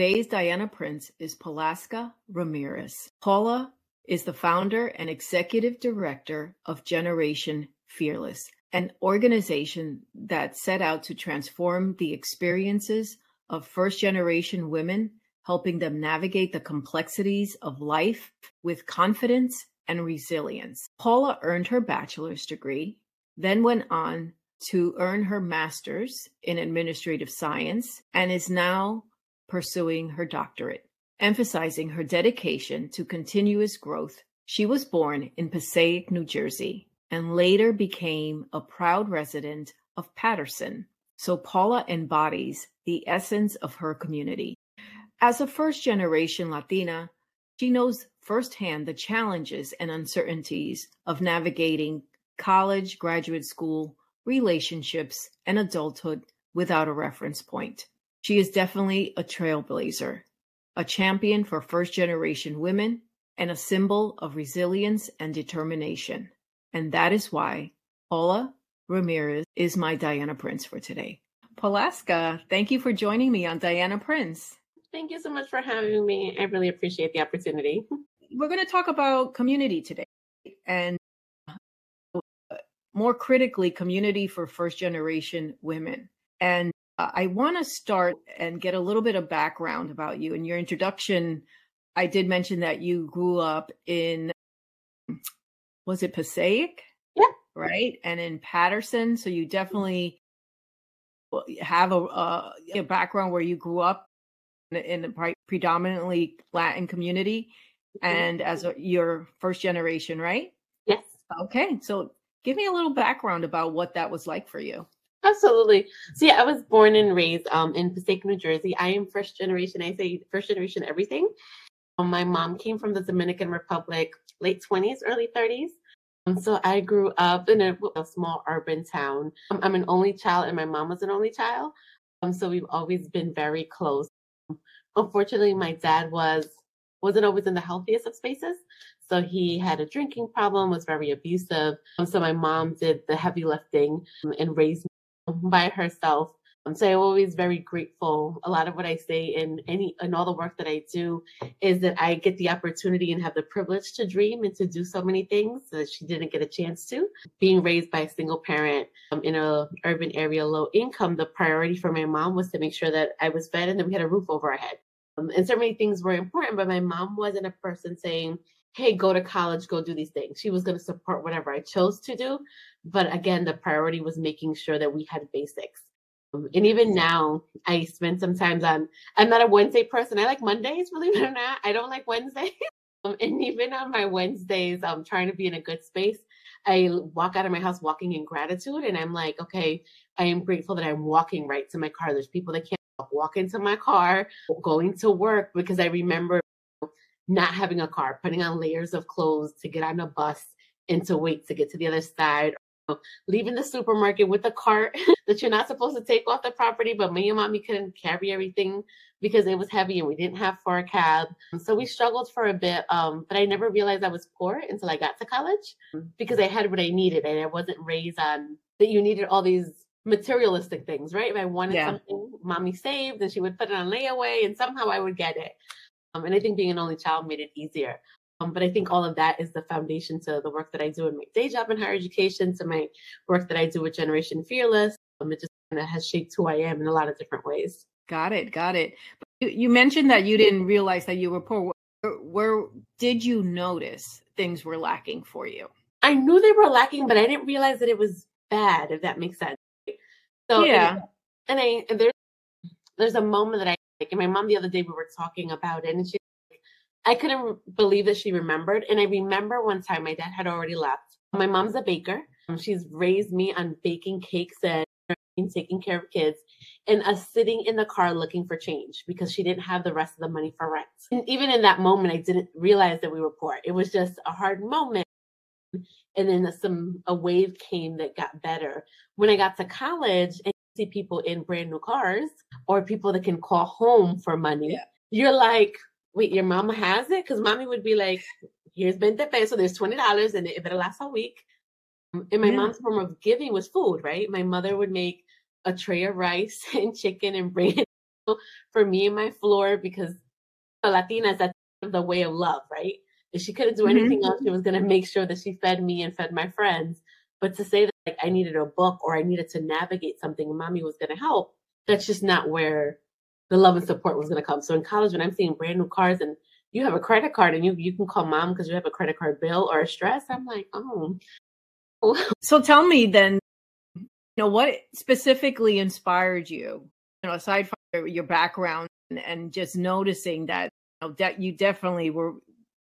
Today's Diana Prince is Paulaska Ramirez. Paula is the founder and executive director of Generation Fearless, an organization that set out to transform the experiences of first generation women, helping them navigate the complexities of life with confidence and resilience. Paula earned her bachelor's degree, then went on to earn her master's in administrative science, and is now pursuing her doctorate emphasizing her dedication to continuous growth. She was born in Passaic, New Jersey, and later became a proud resident of Paterson. So Paula embodies the essence of her community. As a first generation Latina, she knows firsthand the challenges and uncertainties of navigating college, graduate school, relationships, and adulthood without a reference point. She is definitely a trailblazer a champion for first generation women, and a symbol of resilience and determination. And that is why Paula Ramirez is my Diana Prince for today. Paulaska, thank you for joining me on Diana Prince. Thank you so much for having me. I really appreciate the opportunity. We're going to talk about community today and more critically, community for first generation women. And uh, I want to start and get a little bit of background about you. In your introduction, I did mention that you grew up in, was it Passaic? Yeah. Right. And in Paterson. So you definitely have a, a, a background where you grew up in, in a predominantly Latin community mm-hmm. and as a, your first generation, right? Yes. Okay. So give me a little background about what that was like for you. Absolutely. So yeah, I was born and raised um, in Passaic, New Jersey. I am first generation. I say first generation everything. Um, my mom came from the Dominican Republic, late twenties, early thirties. Um, so I grew up in a, a small urban town. Um, I'm an only child, and my mom was an only child. Um, so we've always been very close. Unfortunately, my dad was wasn't always in the healthiest of spaces. So he had a drinking problem, was very abusive. Um, so my mom did the heavy lifting um, and raised by herself. Um, so I'm always very grateful. A lot of what I say in any in all the work that I do is that I get the opportunity and have the privilege to dream and to do so many things that she didn't get a chance to. Being raised by a single parent um, in a urban area, low income, the priority for my mom was to make sure that I was fed and that we had a roof over our head. Um, and so many things were important, but my mom wasn't a person saying, hey, go to college, go do these things. She was going to support whatever I chose to do. But again, the priority was making sure that we had basics. Um, and even now, I spend sometimes on, I'm not a Wednesday person. I like Mondays, believe it or not. I don't like Wednesdays. um, and even on my Wednesdays, I'm trying to be in a good space. I walk out of my house walking in gratitude. And I'm like, okay, I am grateful that I'm walking right to my car. There's people that can't walk into my car, going to work because I remember not having a car, putting on layers of clothes to get on a bus and to wait to get to the other side, leaving the supermarket with a cart that you're not supposed to take off the property, but me and mommy couldn't carry everything because it was heavy and we didn't have for a cab. So we struggled for a bit, um, but I never realized I was poor until I got to college because I had what I needed and I wasn't raised on that you needed all these materialistic things, right? If I wanted yeah. something, mommy saved and she would put it on layaway and somehow I would get it. Um, and I think being an only child made it easier. Um, but I think all of that is the foundation to the work that I do in my day job in higher education, to my work that I do with Generation Fearless. Um, it just kind of has shaped who I am in a lot of different ways. Got it. Got it. You you mentioned that you didn't realize that you were poor. Where, where did you notice things were lacking for you? I knew they were lacking, but I didn't realize that it was bad, if that makes sense. So yeah, and, and I and there's there's a moment that I and my mom the other day we were talking about it, and she, I couldn't believe that she remembered. And I remember one time my dad had already left. My mom's a baker. Mm-hmm. She's raised me on baking cakes and taking care of kids, and us sitting in the car looking for change because she didn't have the rest of the money for rent. And even in that moment, I didn't realize that we were poor. It was just a hard moment. And then some a wave came that got better. When I got to college and see people in brand new cars or people that can call home for money, yeah. you're like, wait, your mama has it? Because mommy would be like, here's 20 pesos, there's $20 and it better last a week. And my yeah. mom's form of giving was food, right? My mother would make a tray of rice and chicken and bring it for me and my floor because Latinas, that's the way of love, right? If she couldn't do Mm-hmm. anything else, she was going to make sure that she fed me and fed my friends. But to say that like I needed a book or I needed to navigate something mommy was going to help, that's just not where the love and support was going to come. So in college, when I'm seeing brand new cars and you have a credit card and you you can call mom because you have a credit card bill or a stress, I'm like, oh, So tell me then, you know, what specifically inspired you? You know, aside from your, background and just noticing that, you know, that you definitely were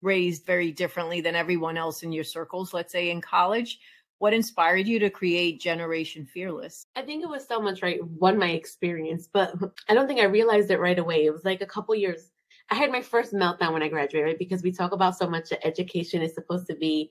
raised very differently than everyone else in your circles, let's say in college. What inspired you to create Generation Fearless? I think it was so much right one my experience, but I don't think I realized it right away. It was like a couple years. I had my first meltdown when I graduated, right? Because we talk about so much that education is supposed to be,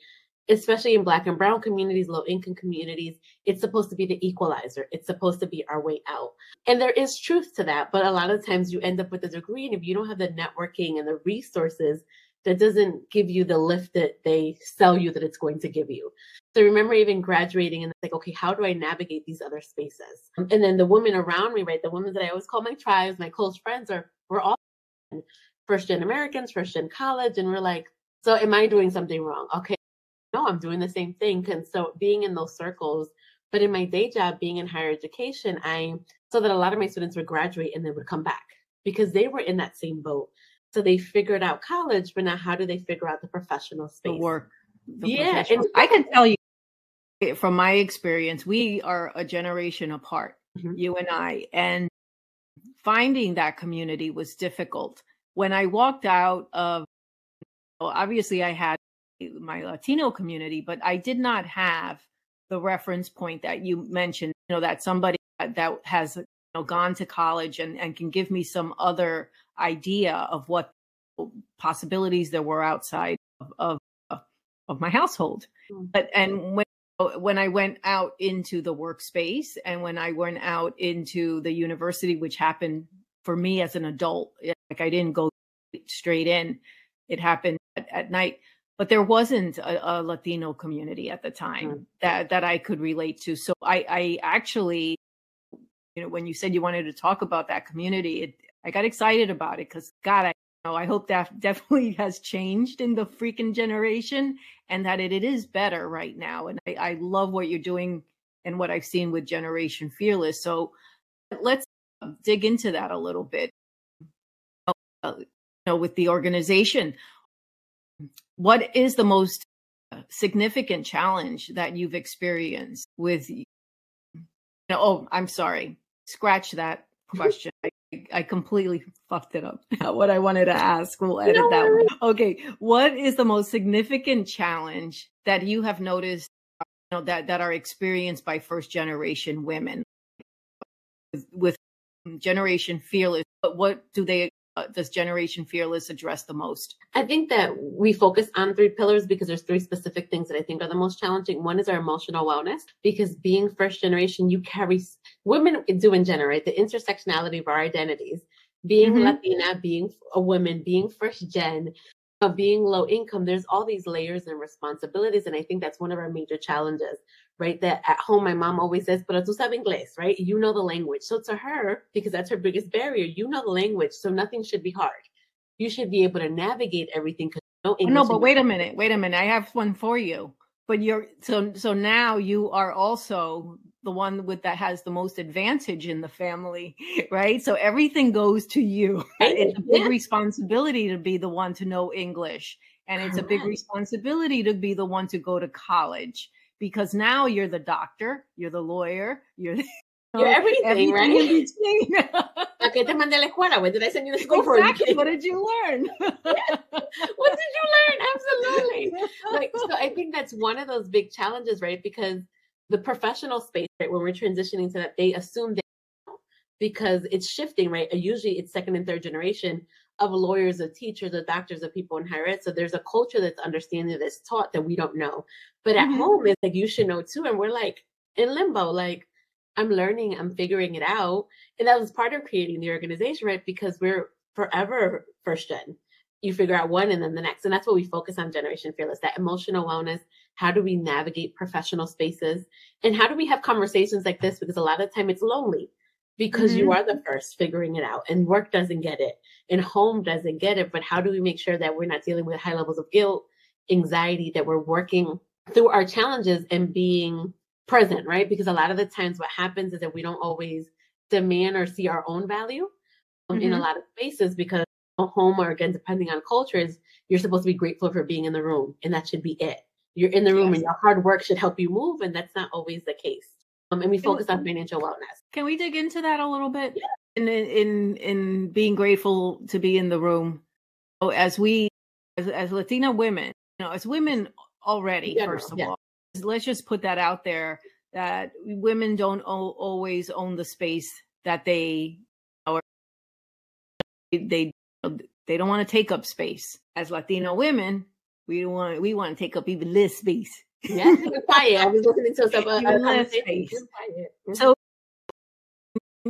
especially in black and brown communities, low income communities, it's supposed to be the equalizer. It's supposed to be our way out. And there is truth to that, but a lot of times you end up with a degree, and if you don't have the networking and the resources, that doesn't give you the lift that they sell you that it's going to give you. So I remember even graduating and like, okay, how do I navigate these other spaces? And then the women around me, right? The women that I always call my tribes, my close friends are, we're all first gen Americans, first gen college. And we're like, so am I doing something wrong? Okay. No, I'm doing the same thing. And so being in those circles, but in my day job, being in higher education, I saw that a lot of my students would graduate and they would come back because they were in that same boat. So they figured out college, but now how do they figure out the professional space? The work. the Yeah, and- I can tell you from my experience, we are a generation apart, Mhm. you and I, and finding that community was difficult. When I walked out of, well, obviously I had my Latino community, but I did not have the reference point that you mentioned, you know, that somebody that- that has you know gone to college and, and can give me some other idea of what possibilities there were outside of of, of my household. Mm. But and when when I went out into the workspace and when I went out into the university, which happened for me as an adult, like I didn't go straight in, it happened at, at night. But there wasn't a, a Latino community at the time Mm. that that I could relate to. So I, I actually, you know, when you said you wanted to talk about that community, it, I got excited about it because God, I know I hope that definitely has changed in the freaking generation and that it, it is better right now. And I, I love what you're doing and what I've seen with Generation Fearless. So let's dig into that a little bit. Uh, you know, with the organization, what is the most significant challenge that you've experienced with? You know, oh, I'm sorry. Scratch that question. I, I completely fucked it up. what I wanted to ask, we'll edit No that one. Okay, what is the most significant challenge that you have noticed? You know, that that are experienced by first generation women with, with Generation Fearless. But what do they? Uh, does Generation Fearless address the most? I think that we focus on three pillars because there's three specific things that I think are the most challenging. One is our emotional wellness because being first generation, you carry women do in general, right? The intersectionality of our identities, being Mhm. Latina, being a woman, being first gen, of being low income. There's all these layers and responsibilities, and I think that's one of our major challenges, right? That at home, my mom always says, "Pero tú sabes inglés, right? You know the language." So to her, because that's her biggest barrier, you know the language, so nothing should be hard you should be able to navigate everything because no English. no, but wait a minute. Wait a minute. I have one for you. But you're so so now you are also the one with that has the most advantage in the family, right? So everything goes to you. Right, It's a big yeah. responsibility to be the one to know English, and it's a big responsibility to be the one to go to college because now you're the doctor, you're the lawyer, you're the, You're everything, right? in between. ¿A qué te mandé a la escuela? What did I send you to school for? exactly. What did you learn? what did you learn? Absolutely. Like, so I think that's one of those big challenges, right? Because the professional space, right, when we're transitioning to that, they assume they because it's shifting, right? Usually it's second and third generation of lawyers, of teachers, of doctors, of people in higher ed. So there's a culture that's understanding that's taught that we don't know. But at Mhm. home, it's like you should know too. And we're like in limbo, like I'm learning, I'm figuring it out. And that was part of creating the organization, right? Because we're forever first gen. You figure out one and then the next. And that's what we focus on Generation Fearless, that emotional wellness. How do we navigate professional spaces? And how do we have conversations like this? Because a lot of the time it's lonely because mm-hmm. you are the first figuring it out and work doesn't get it and home doesn't get it but how do we make sure that we're not dealing with high levels of guilt anxiety that we're working through our challenges and being present right because a lot of the times what happens is that we don't always demand or see our own value um, mm-hmm. in a mm-hmm. lot of spaces because home or again depending on cultures you're supposed to be grateful for being in the room and that should be it you're in the room yes. and your hard work should help you move and that's not always the case um, and we focus on financial wellness. Can we dig into that a little bit? Yeah. In in in being grateful to be in the room, oh, as we as, as Latina women, you know, as women already, first of yeah. all, let's just put that out there that women don't o- always own the space that they or they they don't want to take up space. As Latino women, we want we want to take up even less space. Yeah, quiet. I was listening to some uh, conversation. So,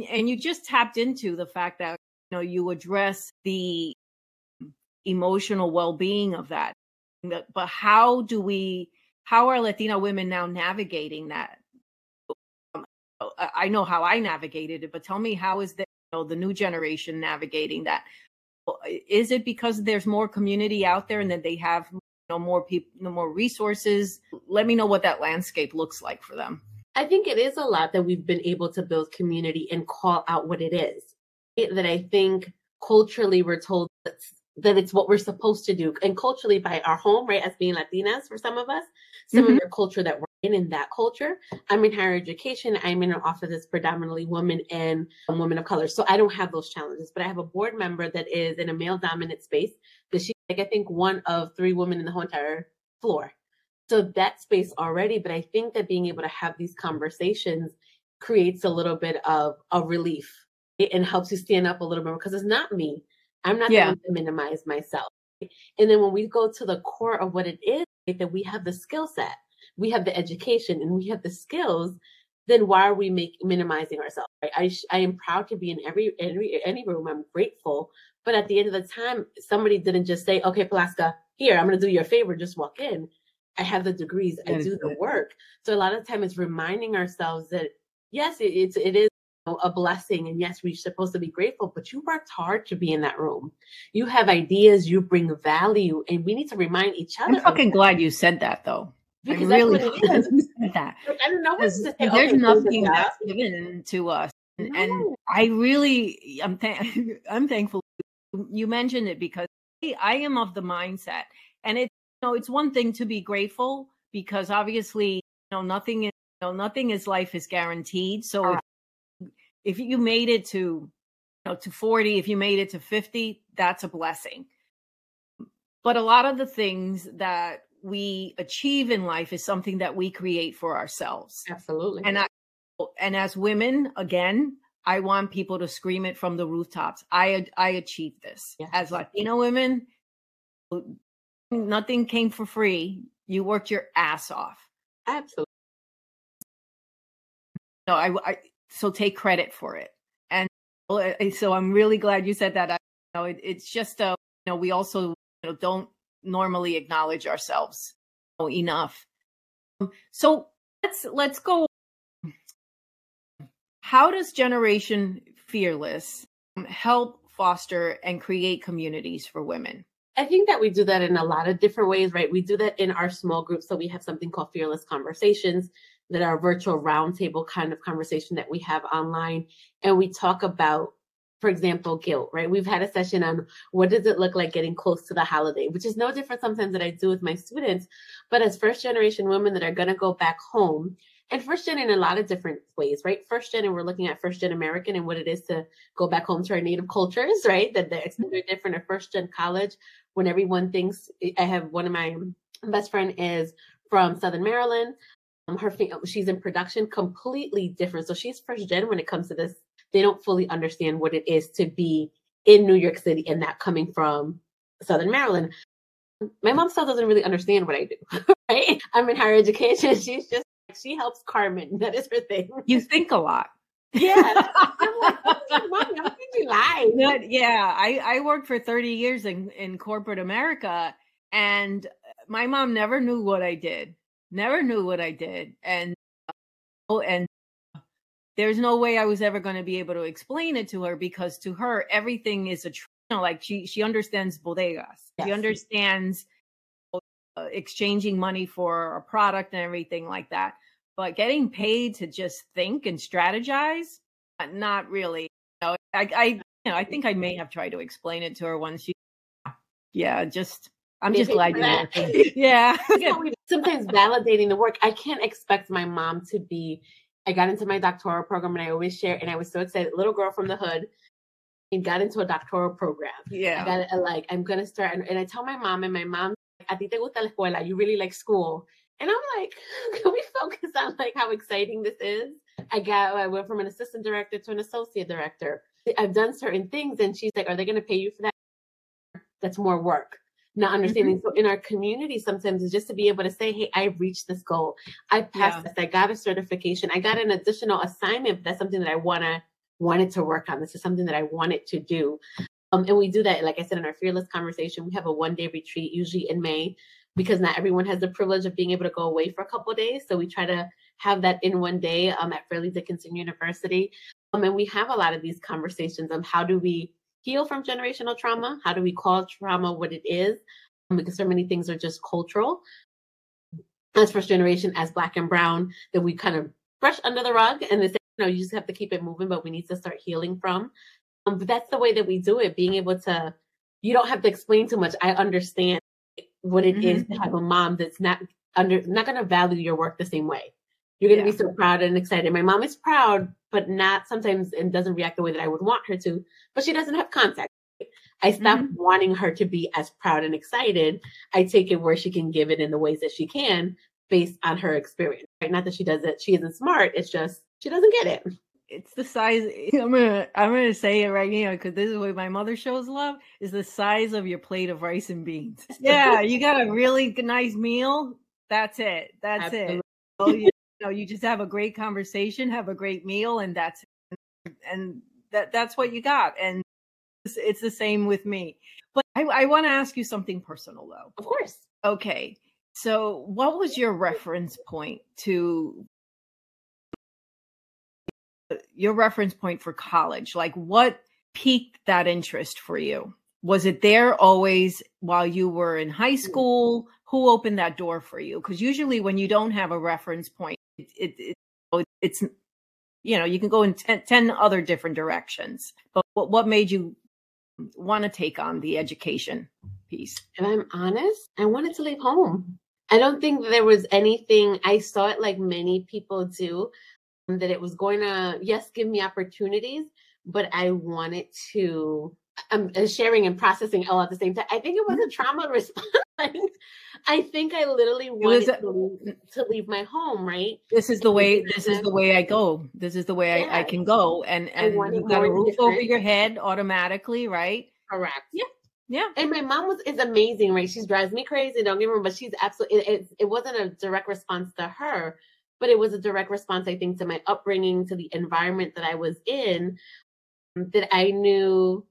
and you just tapped into the fact that you know you address the emotional well-being of that. But how do we? How are Latina women now navigating that? Um, I know how I navigated it, but tell me how is the you know, the new generation navigating that? Is it because there's more community out there and that they have know more people no more resources. Let me know what that landscape looks like for them. I think it is a lot that we've been able to build community and call out what it is. That i think culturally we're told that it's what we're supposed to do. And culturally by our home right as being latinas for some of us some mm-hmm. culture that we're in in that culture i'm in higher education i'm in an office that's predominantly women and women of color. So i don't have those challenges but i have a board member that is in a male dominant space that she like I think one of three women in the whole entire floor. So that space already, but I think that being able to have these conversations creates a little bit of a relief and helps you stand up a little bit because it's not me. I'm not yeah. going to minimize myself. And then when we go to the core of what it is, right, that we have the skill set, we have the education, and we have the skills, then why are we make, minimizing ourselves? Right? I, I am proud to be in every, every any room. I'm grateful but at the end of the time, somebody didn't just say, okay, Paulaska, here, I'm going to do you a favor, just walk in. I have the degrees, I do the work. So a lot of time it's reminding ourselves that, yes, it, it's, it is a blessing. And yes, we're supposed to be grateful, but you worked hard to be in that room. You have ideas, you bring value, and we need to remind each other. I'm fucking glad you said that though. Because I really glad you said that. I don't know what to say. There's okay, nothing that's given to us. No. And I really, I'm, th- I'm thankful you mentioned it because I am of the mindset, and it's you know it's one thing to be grateful because obviously you know nothing is you know nothing is life is guaranteed. So if, if you made it to you know to 40, if you made it to 50, that's a blessing. But a lot of the things that we achieve in life is something that we create for ourselves. Absolutely. And I and as women, again, I want people to scream it from the rooftops. I I achieved this yes. as Latino women. Nothing came for free. You worked your ass off. Absolutely. No, I, I so take credit for it. And so I'm really glad you said that. I, you know, it, it's just uh, you know, we also you know don't normally acknowledge ourselves enough. So let's let's go how does Generation Fearless um, help foster and create communities for women? I think that we do that in a lot of different ways, right? We do that in our small groups. So we have something called Fearless Conversations that are virtual roundtable kind of conversation that we have online. And we talk about, for example, guilt, right? We've had a session on what does it look like getting close to the holiday, which is no different sometimes that I do with my students. But as first generation women that are going to go back home, and first gen in a lot of different ways, right? First gen, and we're looking at first gen American and what it is to go back home to our native cultures, right? That they're, they're different. Or first gen college, when everyone thinks, I have one of my best friend is from Southern Maryland. Um, her she's in production, completely different. So she's first gen when it comes to this. They don't fully understand what it is to be in New York City and that coming from Southern Maryland. My mom still doesn't really understand what I do, right? I'm in higher education. She's just she helps Carmen. That is her thing. You think a lot. Yeah. I'm like, Mommy, I'm you lie. But yeah, I, I worked for 30 years in, in corporate America and my mom never knew what I did. Never knew what I did. And oh, and there's no way I was ever going to be able to explain it to her because to her everything is a you know, like she she understands bodegas. Yes. She understands uh, exchanging money for a product and everything like that. But getting paid to just think and strategize, uh, not really. You know, I, I, you know, I think I may have tried to explain it to her once. She, yeah, just I'm just glad you're Yeah. Sometimes validating the work. I can't expect my mom to be. I got into my doctoral program and I always share, and I was so excited. Little girl from the hood and got into a doctoral program. Yeah. I got it, like, I'm going to start. And, and I tell my mom, and my mom a ti te gusta la escuela, you really like school. And I'm like, can we focus on like how exciting this is? I got, I went from an assistant director to an associate director. I've done certain things. And she's like, are they going to pay you for that? That's more work. Not understanding. Mm-hmm. So in our community, sometimes it's just to be able to say, hey, I reached this goal. I passed yeah. this. I got a certification. I got an additional assignment. That's something that I want to wanted to work on. This is something that I wanted to do. Um, and we do that, like I said, in our fearless conversation. We have a one day retreat, usually in May, because not everyone has the privilege of being able to go away for a couple days. So we try to have that in one day um, at Fairleigh Dickinson University. Um, and we have a lot of these conversations on how do we heal from generational trauma? How do we call trauma what it is? Um, because so many things are just cultural. As first generation, as Black and Brown, that we kind of brush under the rug and they say, you know, you just have to keep it moving, but we need to start healing from. Um, but that's the way that we do it. Being able to, you don't have to explain too much. I understand what it mm-hmm. is to have a mom that's not under, not going to value your work the same way. You're going to yeah. be so proud and excited. My mom is proud, but not sometimes and doesn't react the way that I would want her to. But she doesn't have contact. I stopped mm-hmm. wanting her to be as proud and excited. I take it where she can give it in the ways that she can based on her experience. Right? Not that she does it, she isn't smart. It's just she doesn't get it it's the size i'm gonna i'm gonna say it right now because this is what my mother shows love is the size of your plate of rice and beans yeah you got a really nice meal that's it that's Absolutely. it so, you know you just have a great conversation have a great meal and that's it. and that that's what you got and it's, it's the same with me but i, I want to ask you something personal though of course okay so what was your reference point to your reference point for college like what piqued that interest for you? Was it there always while you were in high mm. school? Who opened that door for you? Because usually when you don't have a reference point it, it, it, it's you know you can go in ten, 10 other different directions. But what, what made you want to take on the education piece? If i'm honest i wanted to leave home. I don't think there was anything i saw it like many people do that it was going to, yes, give me opportunities, but I wanted to, I'm um, sharing and processing all at the same time. I think it was a mm-hmm. trauma response. I think I literally wanted a, to, leave, to, leave, my home, right? This is the way, this is the way I go. This is the way I, I can go. And, and you got a roof different. over your head automatically, right? Correct. Yeah. Yeah. And my mom was is amazing, right? She drives me crazy. Don't get me wrong, but she's absolutely. It, it, it wasn't a direct response to her, but it was a direct response, I think, to my upbringing, to the environment that I was in, that I knew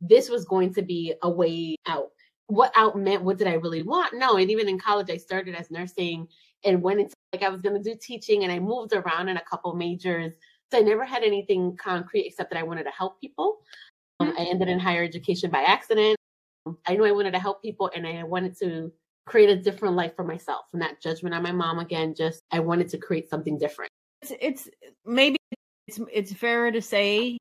this was going to be a way out. What out meant, what did I really want? No, and even in college, I started as nursing and went into like I was going to do teaching, and I moved around in a couple majors. So I never had anything concrete except that I wanted to help people. Um, I ended in higher education by accident. I knew I wanted to help people, and I wanted to create a different life for myself. And that judgment on my mom again, just I wanted to create something different. It's, it's maybe it's it's fair to say,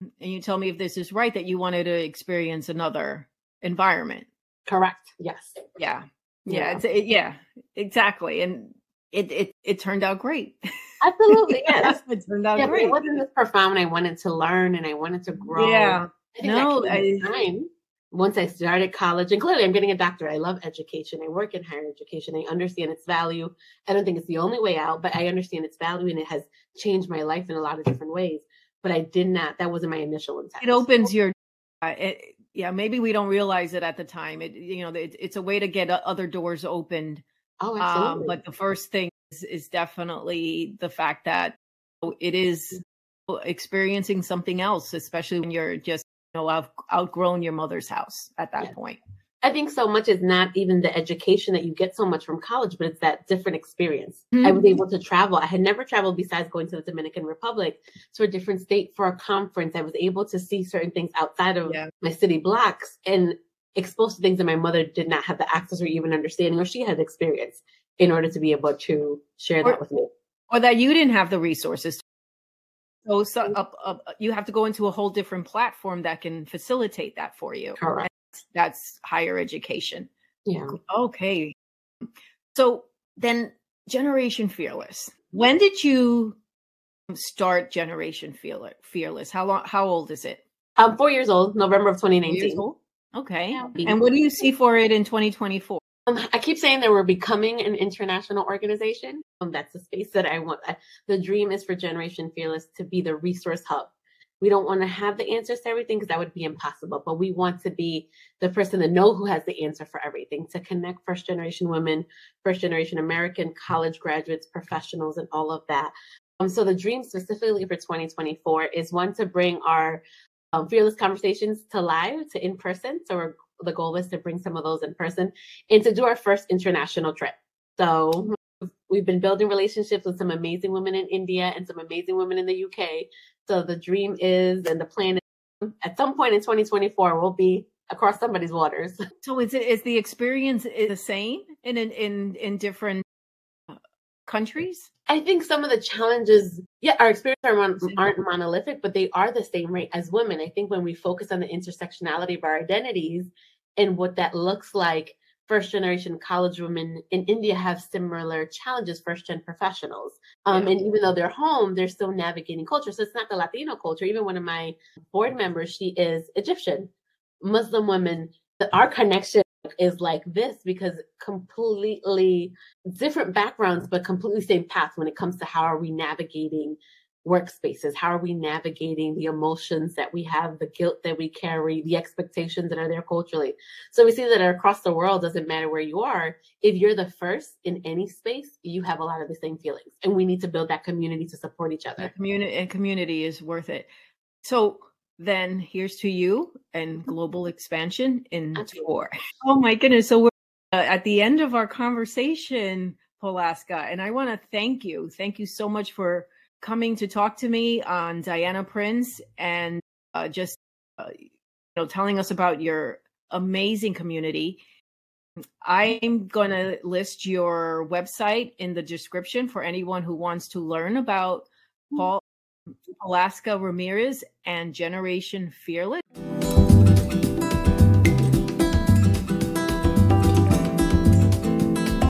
and you tell me if this is right, that you wanted to experience another environment. Correct. Yes. Yeah. Yeah. Yeah. It, yeah exactly. And it it it turned out great. Absolutely. Yes. it turned out yeah, great. It wasn't this profound. I wanted to learn and I wanted to grow. Yeah. no, I, time once I started college, and clearly I'm getting a doctorate. I love education. I work in higher education. I understand its value. I don't think it's the only way out, but I understand its value and it has changed my life in a lot of different ways. But I did not, that wasn't my initial intent. It opens your, uh, it, yeah, maybe we don't realize it at the time. It, you know, it, it's a way to get other doors opened. Oh, absolutely. Um, but the first thing is, is definitely the fact that it is experiencing something else, especially when you're just know, I've outgrown your mother's house at that yeah. point. I think so much is not even the education that you get so much from college, but it's that different experience. Mm-hmm. I was able to travel. I had never traveled besides going to the Dominican Republic to a different state for a conference. I was able to see certain things outside of yeah. my city blocks and exposed to things that my mother did not have the access or even understanding or she had experience in order to be able to share or, that with me. Or that you didn't have the resources. So, so uh, you have to go into a whole different platform that can facilitate that for you. Correct that's higher education. Yeah. Okay. So then Generation Fearless. When did you start Generation Fearless? How long how old is it? I'm 4 years old, November of 2019. Okay. Yeah. And what do you see for it in 2024? Um, I keep saying that we're becoming an international organization. Um, that's the space that I want. The dream is for Generation Fearless to be the resource hub we don't want to have the answers to everything because that would be impossible, but we want to be the person to know who has the answer for everything, to connect first generation women, first generation American college graduates, professionals, and all of that. Um, so the dream specifically for 2024 is one to bring our um, fearless conversations to live, to in person. So the goal is to bring some of those in person and to do our first international trip. So we've been building relationships with some amazing women in India and some amazing women in the UK so the dream is and the plan is at some point in 2024 we'll be across somebody's waters. So is it is the experience the same in in in, in different uh, countries? I think some of the challenges, yeah, our experiences are aren't monolithic, but they are the same rate as women. I think when we focus on the intersectionality of our identities and what that looks like first generation college women in India have similar challenges, first gen professionals. Um, yeah. And even though they're home, they're still navigating culture. So it's not the Latino culture. Even one of my board members, she is Egyptian. Muslim women, our connection is like this because completely different backgrounds, but completely same path when it comes to how are we navigating workspaces? How are we navigating the emotions that we have, the guilt that we carry, the expectations that are there culturally? So we see that across the world, doesn't matter where you are, if you're the first in any space, you have a lot of the same feelings. And we need to build that community to support each other. community and community is worth it. So then here's to you and global expansion in Absolutely. four. Oh my goodness. So we're uh, at the end of our conversation, Paulaska, and I want to thank you. Thank you so much for coming to talk to me on Diana Prince and uh, just uh, you know telling us about your amazing community. I'm going to list your website in the description for anyone who wants to learn about Paul Alaska Ramirez and Generation Fearless.